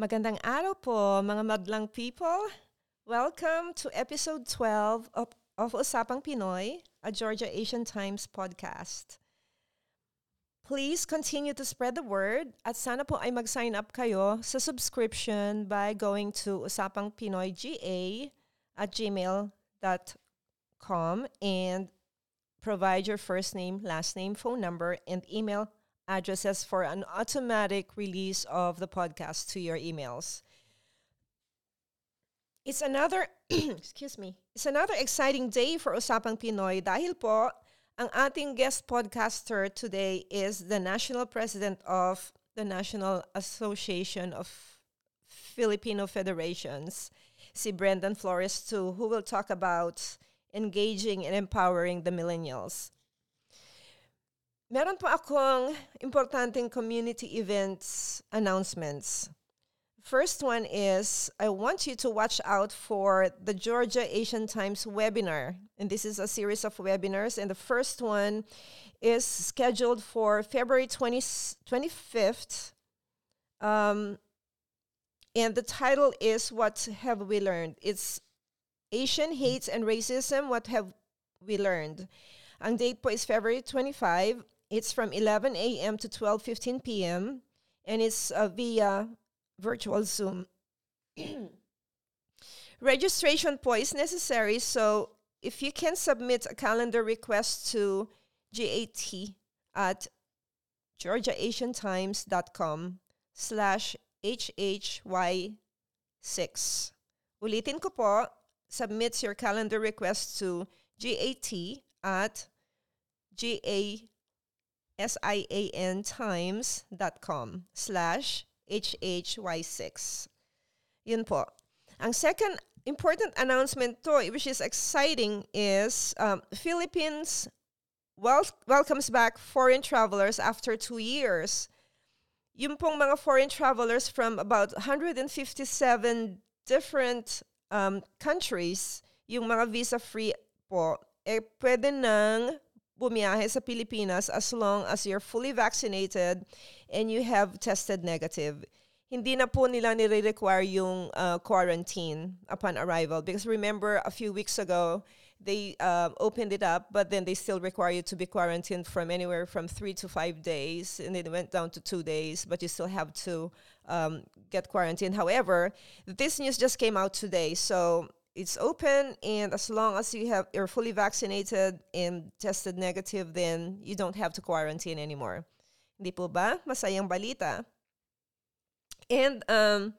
Magandang araw po, mga madlang people. Welcome to episode 12 of, of Usapang Pinoy, a Georgia Asian Times podcast. Please continue to spread the word at sana po ay mag-sign up kayo sa subscription by going to usapangpinoyga at gmail.com and provide your first name, last name, phone number, and email addresses for an automatic release of the podcast to your emails. It's another excuse me. It's another exciting day for Usapang Pinoy dahil po ang ating guest podcaster today is the National President of the National Association of Filipino Federations, si Brendan Flores too, who will talk about engaging and empowering the millennials. Meron po akong importanteng community events announcements. First one is I want you to watch out for the Georgia Asian Times webinar. And this is a series of webinars. And the first one is scheduled for February 20, 25th. Um, and the title is What Have We Learned? It's Asian Hates and Racism, What Have We Learned? Ang date po is February 25. It's from 11 a.m. to 12.15 p.m. And it's uh, via virtual Zoom. Registration po is necessary, so if you can submit a calendar request to GAT at georgiaasiantimes.com slash HHY6. Ulitin ko po, submit your calendar request to GAT at GASIAN slash HHY6. Yun po. Ang second important announcement to, which is exciting, is um, Philippines wel- welcomes back foreign travelers after two years. Yung pong mga foreign travelers from about 157 different um, countries, yung mga visa-free po, eh pwede nang bumiyahe sa Pilipinas as long as you're fully vaccinated and you have tested negative. Hindi na po nila nire-require yung uh, quarantine upon arrival because remember a few weeks ago they uh, opened it up but then they still require you to be quarantined from anywhere from three to five days and it went down to two days but you still have to um, get quarantined however this news just came out today so it's open and as long as you have you're fully vaccinated and tested negative then you don't have to quarantine anymore hindi po ba masayang balita and um,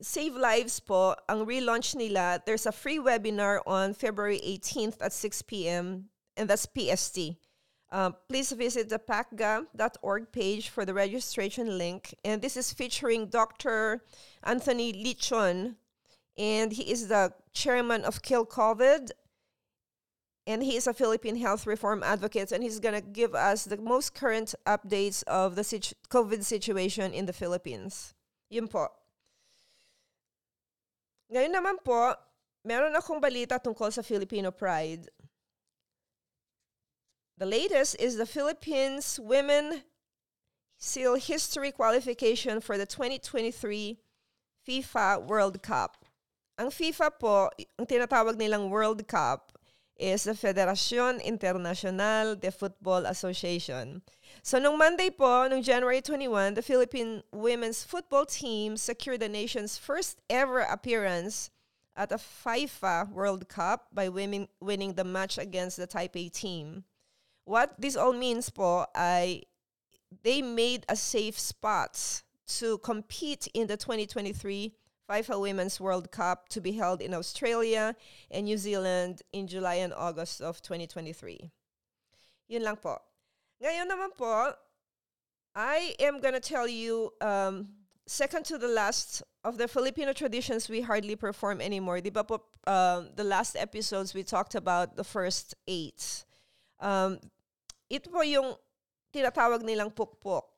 Save Lives po, ang relaunch nila, there's a free webinar on February 18th at 6 p.m. and that's PST. Uh, please visit the pacga.org page for the registration link. And this is featuring Dr. Anthony Leachon, and he is the chairman of Kill COVID. And he is a Philippine health reform advocate, and he's going to give us the most current updates of the situ- COVID situation in the Philippines. Yun po. Ngayon naman po, meron akong balita tungkol sa Filipino Pride. The latest is the Philippines Women Seal History Qualification for the 2023 FIFA World Cup. Ang FIFA po, ang tinatawag nilang World Cup, is the Federación de Football Association. So nung Monday po, nung January 21, the Philippine women's football team secured the nation's first ever appearance at a FIFA World Cup by winning, winning the match against the Taipei team. What this all means po ay they made a safe spot to compete in the 2023 FIFA Women's World Cup to be held in Australia and New Zealand in July and August of 2023. Yun lang po. Ngayon naman po, I am gonna tell you um, second to the last of the Filipino traditions we hardly perform anymore. Di po, um, the last episodes we talked about the first eight. Um, ito po yung tinatawag nilang pukpok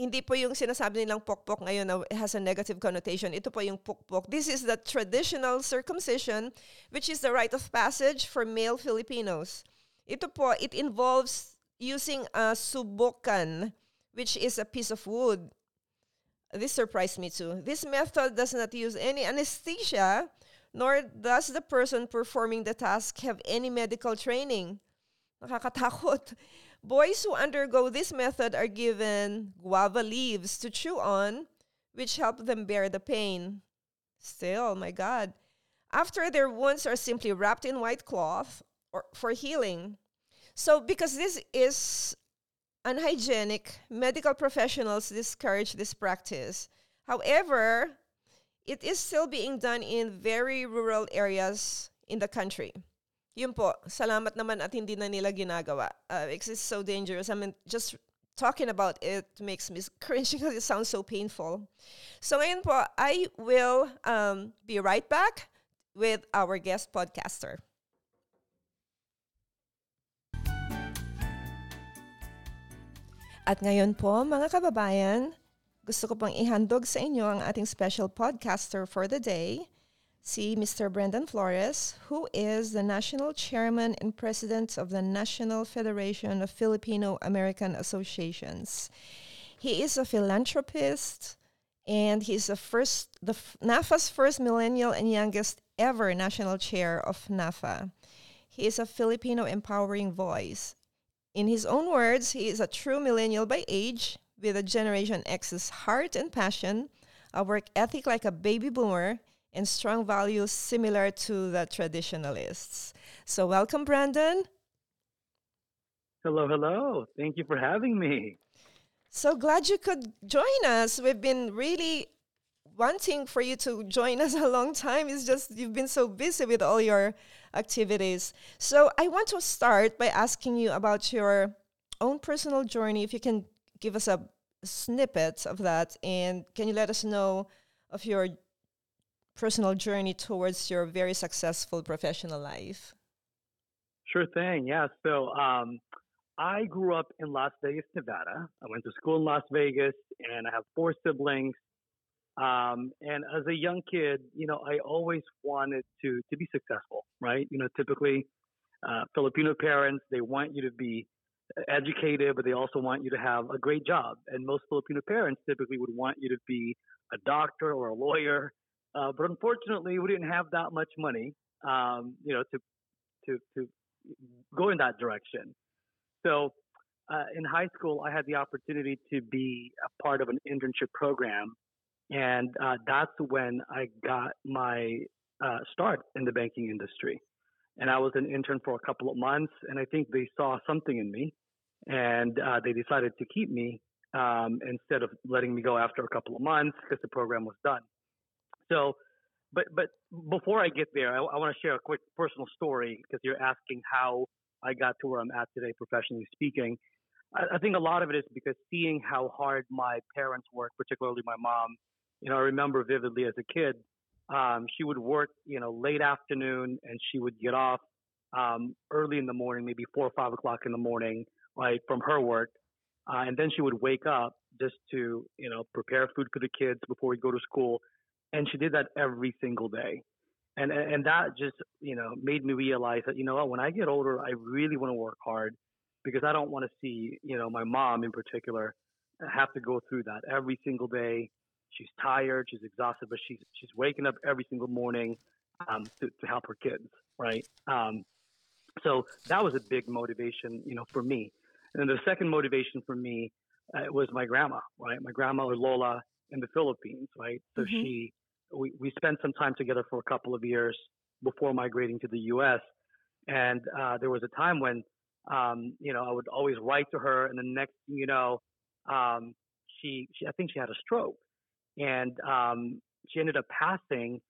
hindi po yung sinasabi nilang pokpok ngayon na has a negative connotation. Ito po yung pukpok. This is the traditional circumcision, which is the rite of passage for male Filipinos. Ito po, it involves using a subukan, which is a piece of wood. this surprised me too. This method does not use any anesthesia, nor does the person performing the task have any medical training. Nakakatakot. Boys who undergo this method are given guava leaves to chew on, which help them bear the pain. Still, my God. After their wounds are simply wrapped in white cloth or for healing. So, because this is unhygienic, medical professionals discourage this practice. However, it is still being done in very rural areas in the country. Yun po, salamat naman at hindi na nila ginagawa. Uh, because it's so dangerous. I mean, just talking about it makes me cringe because it sounds so painful. So ngayon po, I will um, be right back with our guest podcaster. At ngayon po, mga kababayan, gusto ko pong ihandog sa inyo ang ating special podcaster for the day, si Mr. Brendan Flores, who is the National Chairman and President of the National Federation of Filipino American Associations. He is a philanthropist and he's the first the NaFFAA's first millennial and youngest ever national chair of NaFFAA. He is a Filipino empowering voice in his own words, he is a true millennial by age, with a Generation X's heart and passion, a work ethic like a baby boomer, and strong values similar to the traditionalists. So, welcome, Brandon. Hello, hello. Thank you for having me. So glad you could join us. We've been really wanting for you to join us a long time. It's just you've been so busy with all your activities. So I want to start by asking you about your own personal journey. If you can give us a snippet of that, and can you let us know of your personal journey towards your very successful professional life? Sure thing. Yeah. So um, I grew up in Las Vegas, Nevada. I went to school in Las Vegas, and I have four siblings. Um, and as a young kid, you know, I always wanted to to be successful, right? You know, typically uh, Filipino parents they want you to be educated, but they also want you to have a great job. And most Filipino parents typically would want you to be a doctor or a lawyer. Uh, but unfortunately, we didn't have that much money, um, you know, to to to go in that direction. So uh, in high school, I had the opportunity to be a part of an internship program and uh, that's when I got my uh, start in the banking industry. And I was an intern for a couple of months, and I think they saw something in me, and uh, they decided to keep me um, instead of letting me go after a couple of months because the program was done. So, but but before I get there, I, I want to share a quick personal story because you're asking how I got to where I'm at today, professionally speaking. I, I think a lot of it is because seeing how hard my parents worked, particularly my mom, you know, I remember vividly as a kid, um, she would work, you know, late afternoon and she would get off um, early in the morning, maybe four or five o'clock in the morning, right, from her work. Uh, and then she would wake up just to, you know, prepare food for the kids before we go to school. And she did that every single day. And, and that just, you know, made me realize that, you know what, when I get older, I really want to work hard because I don't want to see, you know, my mom in particular have to go through that every single day She's tired, she's exhausted, but she's she's waking up every single morning um, to, to help her kids, right? Um, so that was a big motivation, you know, for me. And then the second motivation for me uh, was my grandma, right? My grandma Lola in the Philippines, right? So mm-hmm. she, we, we spent some time together for a couple of years before migrating to the U.S. And uh, there was a time when, um, you know, I would always write to her, and the next thing you know, um, she, she, I think she had a stroke, and um, she ended up passing,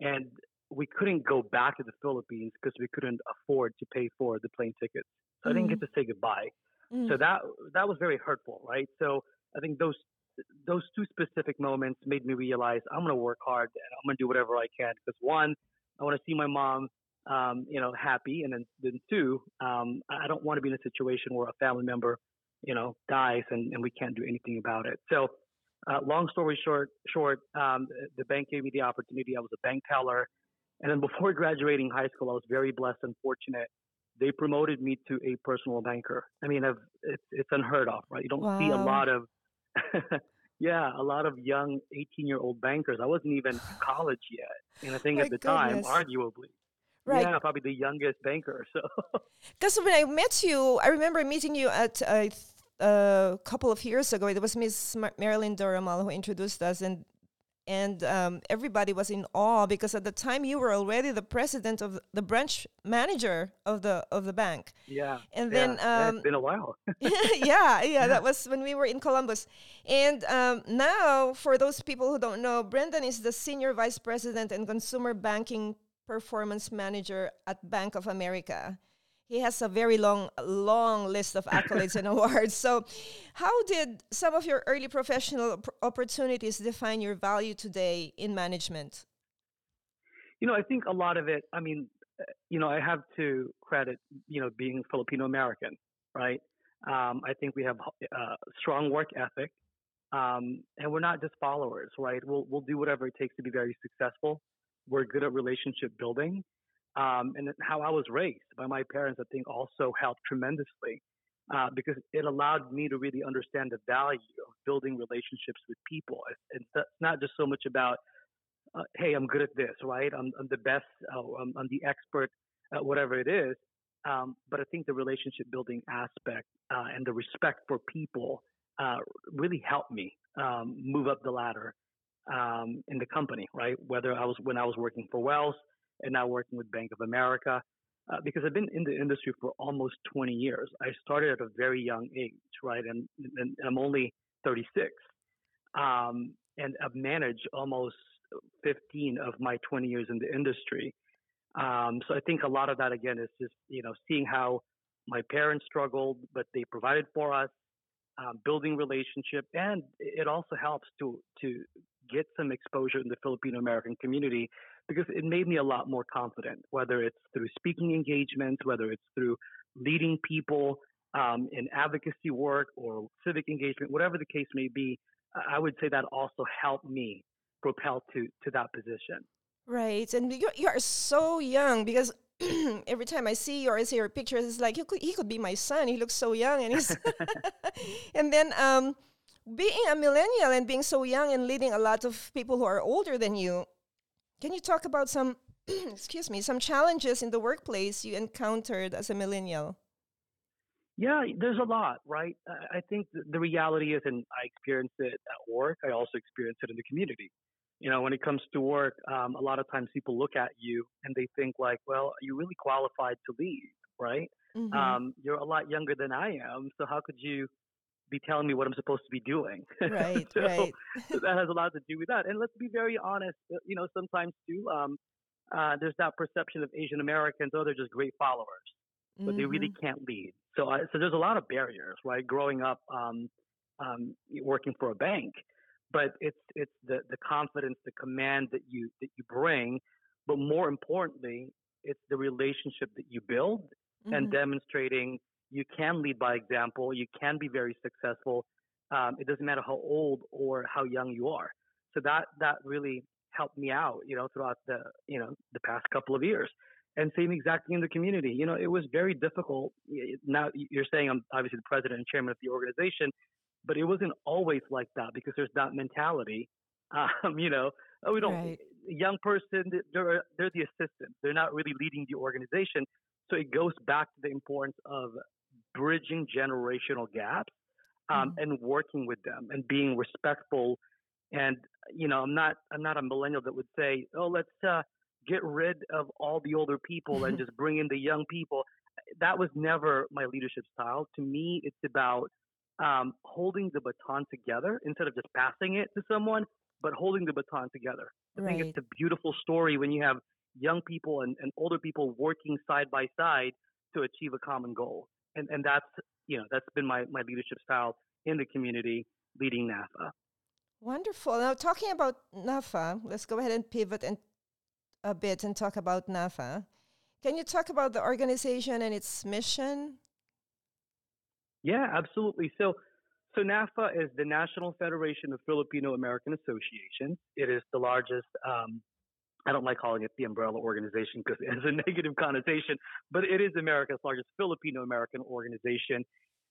and we couldn't go back to the Philippines because we couldn't afford to pay for the plane tickets. So mm-hmm. I didn't get mm-hmm. to say goodbye. Mm-hmm. So that that was very hurtful, right? So I think those those two specific moments made me realize I'm going to work hard and I'm going to do whatever I can because one, I want to see my mom, um, you know, happy, and then then two, um, I don't want to be in a situation where a family member, you know, dies and, and we can't do anything about it. So uh, long story short, short, um, the bank gave me the opportunity. I was a bank teller, and then before graduating high school, I was very blessed and fortunate. They promoted me to a personal banker. I mean, I've, it's it's unheard of, right? You don't wow. see a lot of yeah, a lot of young 18 year old bankers. I wasn't even in college yet. And I think My at the goodness. time, arguably, Right. yeah, probably the youngest banker. So, Because when I met you, I remember meeting you at a uh, couple of years ago. It was Miss Mar- Marilyn Doramal who introduced us, and and um, everybody was in awe because at the time you were already the president of the branch manager of the of the bank. yeah. And then, yeah, um, it's been a while. yeah, yeah, that was when we were in Columbus. And um, now, for those people who don't know, Brendan is the senior vice president and consumer banking performance manager at Bank of America. He has a very long, long list of accolades and awards. So, how did some of your early professional op- opportunities define your value today in management? You know, I think a lot of it, I mean, uh, you know, I have to credit, you know, being Filipino American, right? Um, I think we have uh, strong work ethic, um, and we're not just followers, right? We'll we'll do whatever it takes to be very successful. We're good at relationship building, um, and how I was raised by my parents, I think, also helped tremendously uh, because it allowed me to really understand the value of building relationships with people. It's, not just so much about uh, hey, I'm good at this, right? I'm, I'm the best, uh, I'm, I'm, the expert at whatever it is. Um, but I think the relationship building aspect uh, and the respect for people uh, really helped me um, move up the ladder um, in the company, right? Whether I was when I was working for Wells and now working with Bank of America, uh, because I've been in the industry for almost 20 years. I started at a very young age, right? And, and I'm only 36. Um, and I've managed almost 15 of my 20 years in the industry. Um, so I think a lot of that again is just you know seeing how my parents struggled, but they provided for us, um, building relationship, and it also helps to to get some exposure in the Filipino American community because it made me a lot more confident. Whether it's through speaking engagements, whether it's through leading people um, in advocacy work or civic engagement, whatever the case may be, I would say that also helped me propel to to that position. Right, and you you are so young because every time I see you or I see your pictures, it's like he could he could be my son. He looks so young, and he's and then um, being a millennial and being so young and leading a lot of people who are older than you. Can you talk about some excuse me some challenges in the workplace you encountered as a millennial? Yeah, there's a lot, right? I think the reality is, and I experienced it at work. I also experienced it in the community. You know, when it comes to work, um, a lot of times people look at you and they think like, well, are you really qualified to lead, right? Mhm. Um, you're a lot younger than I am, so how could you be telling me what I'm supposed to be doing? right, so, right. so that has a lot to do with that. And let's be very honest, uh, you know, sometimes too, um, uh, there's that perception of Asian Americans, oh, they're just great followers, but they really Mhm. can't lead. So, I, so there's a lot of barriers, right? Growing up, um, um, working for a bank, but it's it's the the confidence, the command that you that you bring, but more importantly, it's the relationship that you build and Mhm. demonstrating you can lead by example. You can be very successful. Um, it doesn't matter how old or how young you are. So that that really helped me out, you know, throughout the you know the past couple of years. And same exactly in the community. You know, it was very difficult. Now you're saying I'm obviously the president and chairman of the organization, but it wasn't always like that because there's that mentality. Um, you know, oh, we don't. Right. Young person, they're they're the assistant. They're not really leading the organization. So it goes back to the importance of bridging generational gaps um, Mhm. and working with them and being respectful. And you know, I'm not I'm not a millennial that would say, oh, let's uh, get rid of all the older people and just bring in the young people. That was never my leadership style. To me, it's about um, holding the baton together instead of just passing it to someone, but holding the baton together. I think it's a beautiful story when you have young people and, and older people working side by side to achieve a common goal. And and that's you know that's been my, my leadership style in the community leading NaFFAA. Wonderful. Now, talking about NaFFAA, let's go ahead and pivot and a bit and talk about NaFFAA. Can you talk about the organization and its mission? Yeah, absolutely. So so NaFFAA is the National Federation of Filipino American Associations. It is the largest um, I don't like calling it the umbrella organization because it has a negative connotation, but it is America's largest Filipino American organization.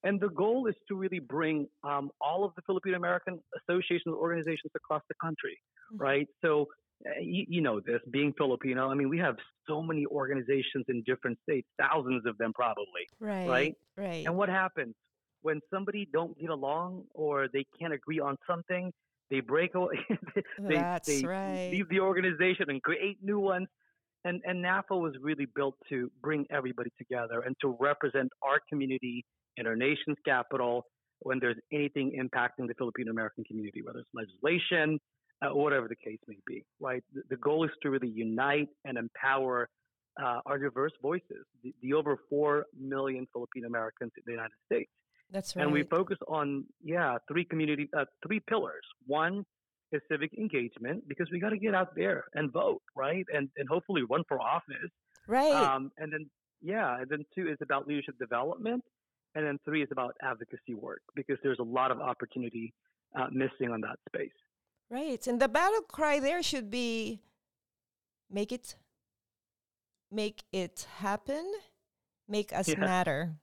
And the goal is to really bring um, all of the Filipino American associations, organizations across the country, mm-hmm. right? So, uh, you, you, know this, being Filipino, I mean, we have so many organizations in different states, thousands of them probably, right? Right. Right. And what happens when somebody don't get along or they can't agree on something? They break away. they, That's they right. leave the organization and create new ones. And, and NaFFAA was really built to bring everybody together and to represent our community in our nation's capital when there's anything impacting the Filipino American community, whether it's legislation uh, whatever the case may be, right? The, the goal is to really unite and empower uh, our diverse voices, the, the, over 4 million Filipino Americans in the United States. That's right. And we focus on, yeah, three community, uh, three pillars. One is civic engagement because we got to get out there and vote, right? And, and hopefully run for office. Right. Um, and then, yeah, and then two is about leadership development. And then three is about advocacy work because there's a lot of opportunity uh, missing on that space. Right. And the battle cry there should be make it make it happen, make us yeah. matter.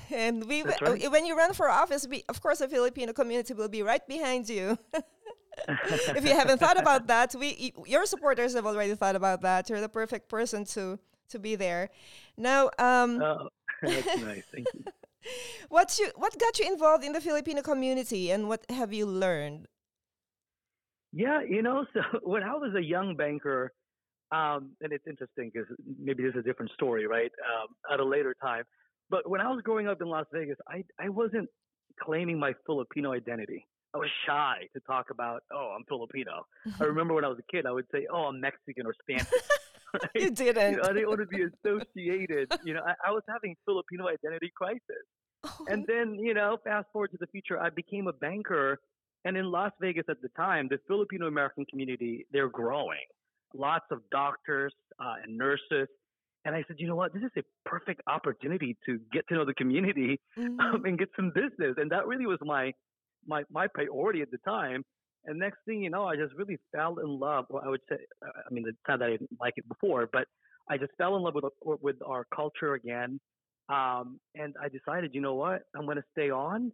And we right. when you run for office, we, of course the Filipino community will be right behind you. if you haven't thought about that, we your supporters have already thought about that. You're the perfect person to to be there. Now, um, oh, that's nice. Thank you. What's you, what got you involved in the Filipino community and what have you learned? Yeah, you know, so when I was a young banker, um, and it's interesting because maybe this is a different story, right? Um, at a later time. But when I was growing up in Las Vegas, I, I wasn't claiming my Filipino identity. I was shy to talk about, oh, I'm Filipino. I remember when I was a kid, I would say, oh, I'm Mexican or Spanish. Right? You didn't. You know, I didn't want to be associated. you know, I, I was having Filipino identity crisis. Oh. And then, you know, fast forward to the future, I became a banker. And in Las Vegas at the time, the Filipino American community, they're growing. Lots of doctors uh, and nurses. And I said, you know what? This is a perfect opportunity to get to know the community mm-hmm. um, and get some business. And that really was my my my priority at the time. And next thing you know, I just really fell in love. Well, I would say, uh, I mean, it's not that I didn't like it before, but I just fell in love with with our culture again. Um, and I decided, you know what, I'm going to stay on.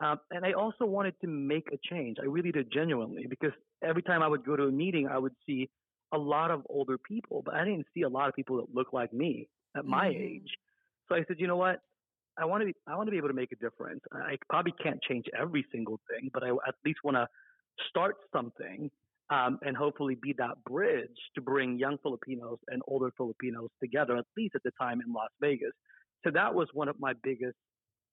Um, and I also wanted to make a change. I really did genuinely because every time I would go to a meeting, I would see a lot of older people, but I didn't see a lot of people that look like me at mm-hmm. my age. So I said, you know what, I want to be I want to be able to make a difference. I probably can't change every single thing, but I at least want to start something um, and hopefully be that bridge to bring young Filipinos and older Filipinos together, at least at the time in Las Vegas. So that was one of my biggest,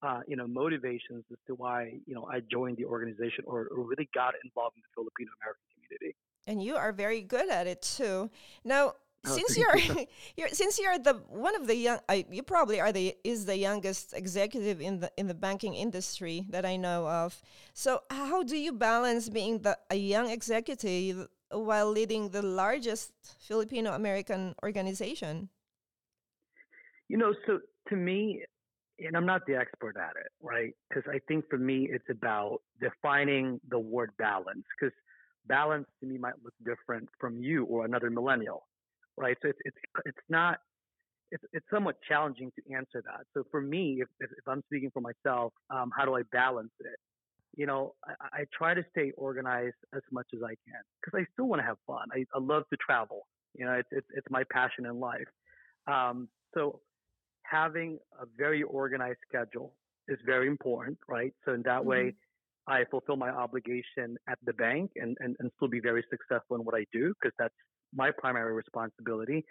uh, you know, motivations as to why you know I joined the organization or, or really got involved in the Filipino American community. And you are very good at it too. Now, Oh, since you're, you're since you're the one of the young, I, you probably are the is the youngest executive in the in the banking industry that I know of. So how do you balance being the a young executive while leading the largest Filipino American organization? You know, so to me, and I'm not the expert at it, right? Because I think for me, it's about defining the word balance. Because balance to me might look different from you or another millennial right? So it's it's it's not it's it's somewhat challenging to answer that. So for me, if if, if I'm speaking for myself, um, how do I balance it? You know, I, I try to stay organized as much as I can because I still want to have fun. I, I love to travel. You know, it's it's it's my passion in life. Um, so having a very organized schedule is very important, right? So in that mm-hmm. way, I fulfill my obligation at the bank and, and, and still be very successful in what I do because that's my primary responsibility.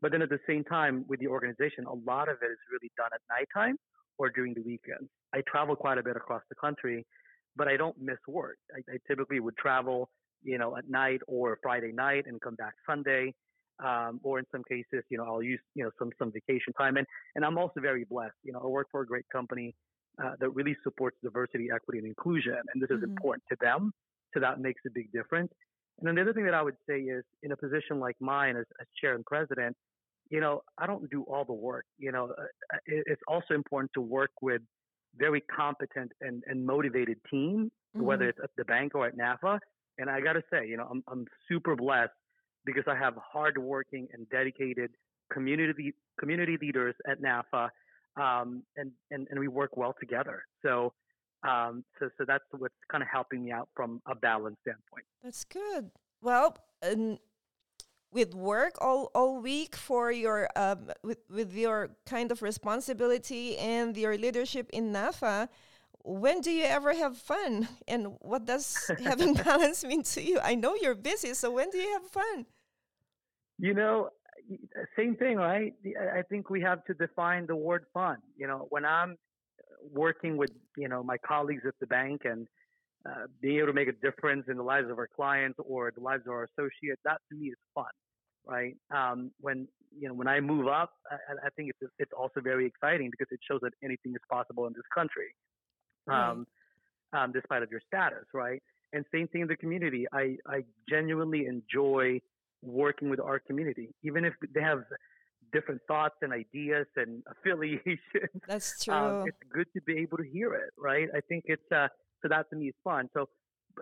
But then at the same time, with the organization, a lot of it is really done at nighttime or during the weekends. I travel quite a bit across the country, but I don't miss work. I, I typically would travel, you know, at night or Friday night and come back Sunday. Um, or in some cases, you know, I'll use, you know, some, some vacation time. And, and I'm also very blessed. You know, I work for a great company uh, that really supports diversity, equity, and inclusion. And this is mm-hmm. important to them. So that makes a big difference. And then the other thing that I would say is in a position like mine as, as chair and president, you know, I don't do all the work. You know, uh, uh it's also important to work with very competent and, and motivated team, mm-hmm. whether it's at the bank or at NaFFAA. And I got to say, you know, I'm, I'm super blessed because I have hardworking and dedicated community community leaders at NaFFAA um, and, and and we work well together. So um, so so that's what's kind of helping me out from a balance standpoint. That's good. Well, um, with work all, all week for your um, with with your kind of responsibility and your leadership in NaFFAA, when do you ever have fun? And what does having balance mean to you? I know you're busy, so when do you have fun? You know, same thing, right? I think we have to define the word fun. You know, when I'm working with you know my colleagues at the bank and uh, being able to make a difference in the lives of our clients or the lives of our associates, that to me is fun, right? Um, when you know when I move up, I, I, think it's it's also very exciting because it shows that anything is possible in this country, um, right. um, despite of your status, right? And same thing in the community. I I genuinely enjoy working with our community, even if they have different thoughts and ideas and affiliations. That's um, true. Um, it's good to be able to hear it, right? I think it's uh, so that to me is fun. So,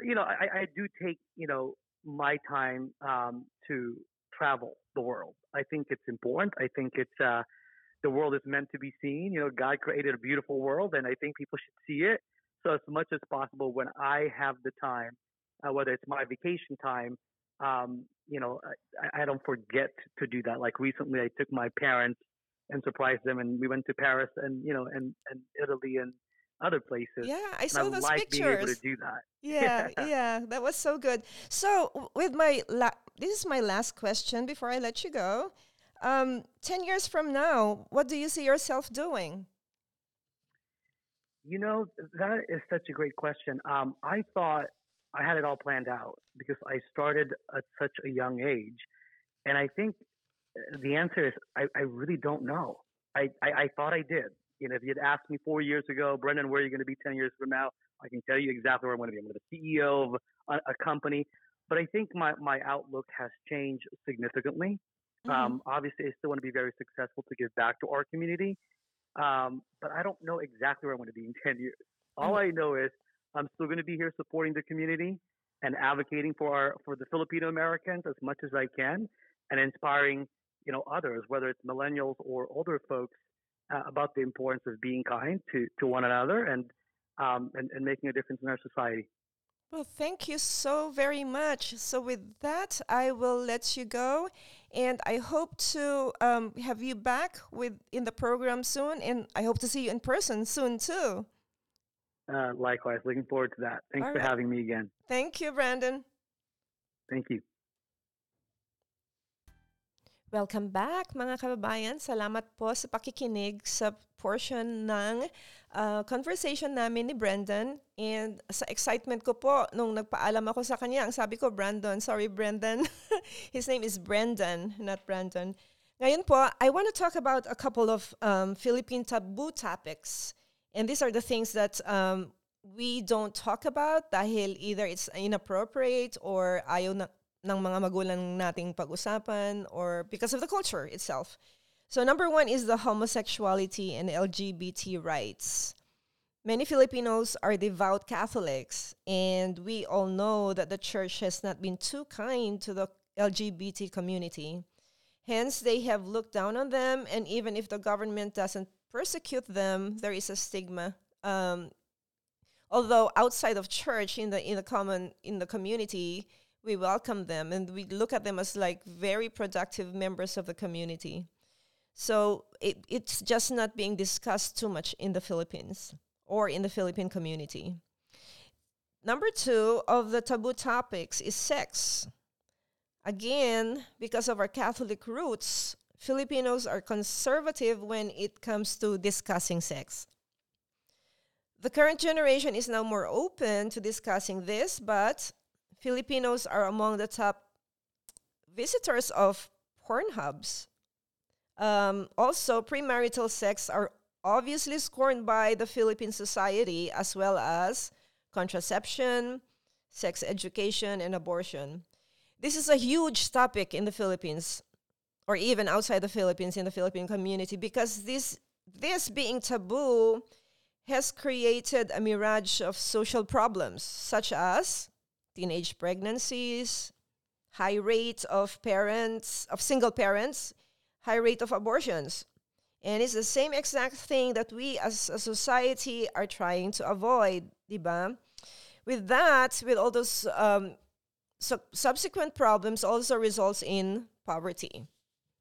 you know, I, I do take you know my time um, to travel the world. I think it's important. I think it's uh, the world is meant to be seen. You know, God created a beautiful world, and I think people should see it. So as much as possible, when I have the time, uh, whether it's my vacation time, um, you know, I, I don't forget to do that. Like recently, I took my parents and surprised them, and we went to Paris and you know, and and Italy and other places. Yeah, I saw I those like pictures. Being able to do that. Yeah, yeah, that was so good. So with my la- this is my last question before I let you go. Um, Ten years from now, what do you see yourself doing? You know, that is such a great question. Um, I thought I had it all planned out because I started at such a young age. And I think uh, the answer is I, I really don't know. I, I, I, thought I did. You know, if you'd asked me four years ago, Brendan, where are you going to be 10 years from now? I can tell you exactly where I'm going to be. I'm going to be the CEO of a, a company. But I think my, my outlook has changed significantly. Mm-hmm. Um, obviously, I still want to be very successful to give back to our community. Um, but I don't know exactly where I'm going to be in 10 years. All mm-hmm. I know is I'm still going to be here supporting the community and advocating for our, for the Filipino Americans as much as I can, and inspiring you know others, whether it's millennials or older folks, uh, about the importance of being kind to to one another and um, and, and making a difference in our society. Well, thank you so very much. So, with that, I will let you go, and I hope to um, have you back with in the program soon, and I hope to see you in person soon too. Uh, likewise, looking forward to that. Thanks All for right. having me again. Thank you, Brandon. Thank you. Welcome back mga kababayan. Salamat po sa pakikinig sa portion ng uh, conversation namin ni Brandon. And sa excitement ko po, nung nagpaalam ako sa kanya, ang sabi ko, Brandon, sorry Brandon. His name is Brendan, not Brandon. Ngayon po, I want to talk about a couple of um, Philippine taboo topics And these are the things that um, we don't talk about dahil either it's inappropriate or ayaw na, ng mga magulang nating pag-usapan or because of the culture itself. So number one is the homosexuality and LGBT rights. Many Filipinos are devout Catholics, and we all know that the church has not been too kind to the LGBT community. Hence, they have looked down on them, and even if the government doesn't persecute them, there is a stigma. Um, although outside of church, in the in the common in the community, we welcome them and we look at them as like very productive members of the community. So it, it's just not being discussed too much in the Philippines or in the Philippine community. Number two of the taboo topics is sex. Again, because of our Catholic roots, Filipinos are conservative when it comes to discussing sex. The current generation is now more open to discussing this, but Filipinos are among the top visitors of porn hubs. Um, also, premarital sex are obviously scorned by the Philippine society, as well as contraception, sex education, and abortion. This is a huge topic in the Philippines or even outside the Philippines in the Philippine community because this this being taboo has created a mirage of social problems such as teenage pregnancies, high rate of parents of single parents, high rate of abortions. And it's the same exact thing that we as a society are trying to avoid, diba? With that, with all those um, su- subsequent problems also results in poverty.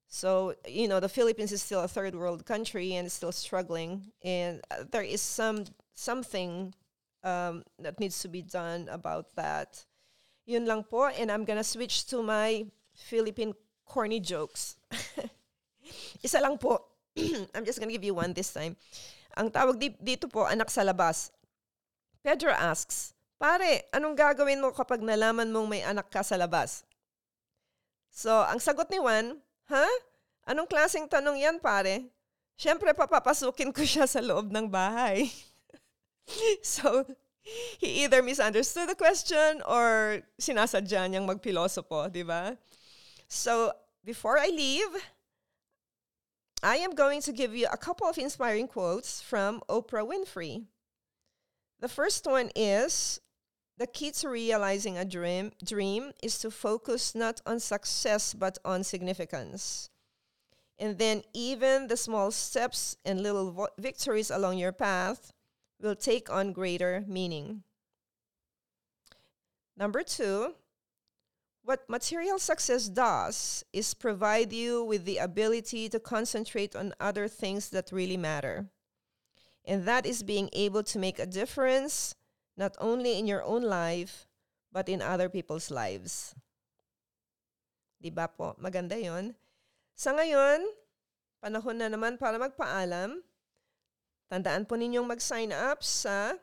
So, you know, the Philippines is still a third world country and still struggling. And uh, there is some something um, that needs to be done about that. Yun lang po. And I'm gonna switch to my Philippine corny jokes. Isa lang po. I'm just gonna give you one this time. Ang tawag di- dito po, anak sa labas. Pedro asks, Pare, anong gagawin mo kapag nalaman mong may anak ka sa labas? So, ang sagot ni Juan, Ha? Anong klaseng tanong yan, pare? Siyempre, papapasukin ko siya sa loob ng bahay. so, he either misunderstood the question or sinasadya niyang magpilosopo, di ba? So, before I leave, I am going to give you a couple of inspiring quotes from Oprah Winfrey. The first one is The key to realizing a dream, dream is to focus not on success but on significance. And then, even the small steps and little vo- victories along your path will take on greater meaning. Number two, what material success does is provide you with the ability to concentrate on other things that really matter. And that is being able to make a difference not only in your own life, but in other people's lives. Di ba po? Maganda yon. Sa ngayon, panahon na naman para magpaalam. Tandaan po ninyong mag-sign up sa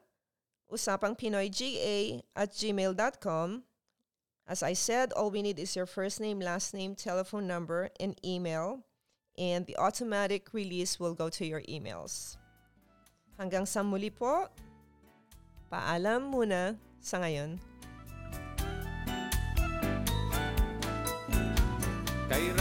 usapangpinoyga at gmail.com As I said, all we need is your first name, last name, telephone number, and email, and the automatic release will go to your emails. Hanggang sa muli po, paalam muna sa ngayon. Kay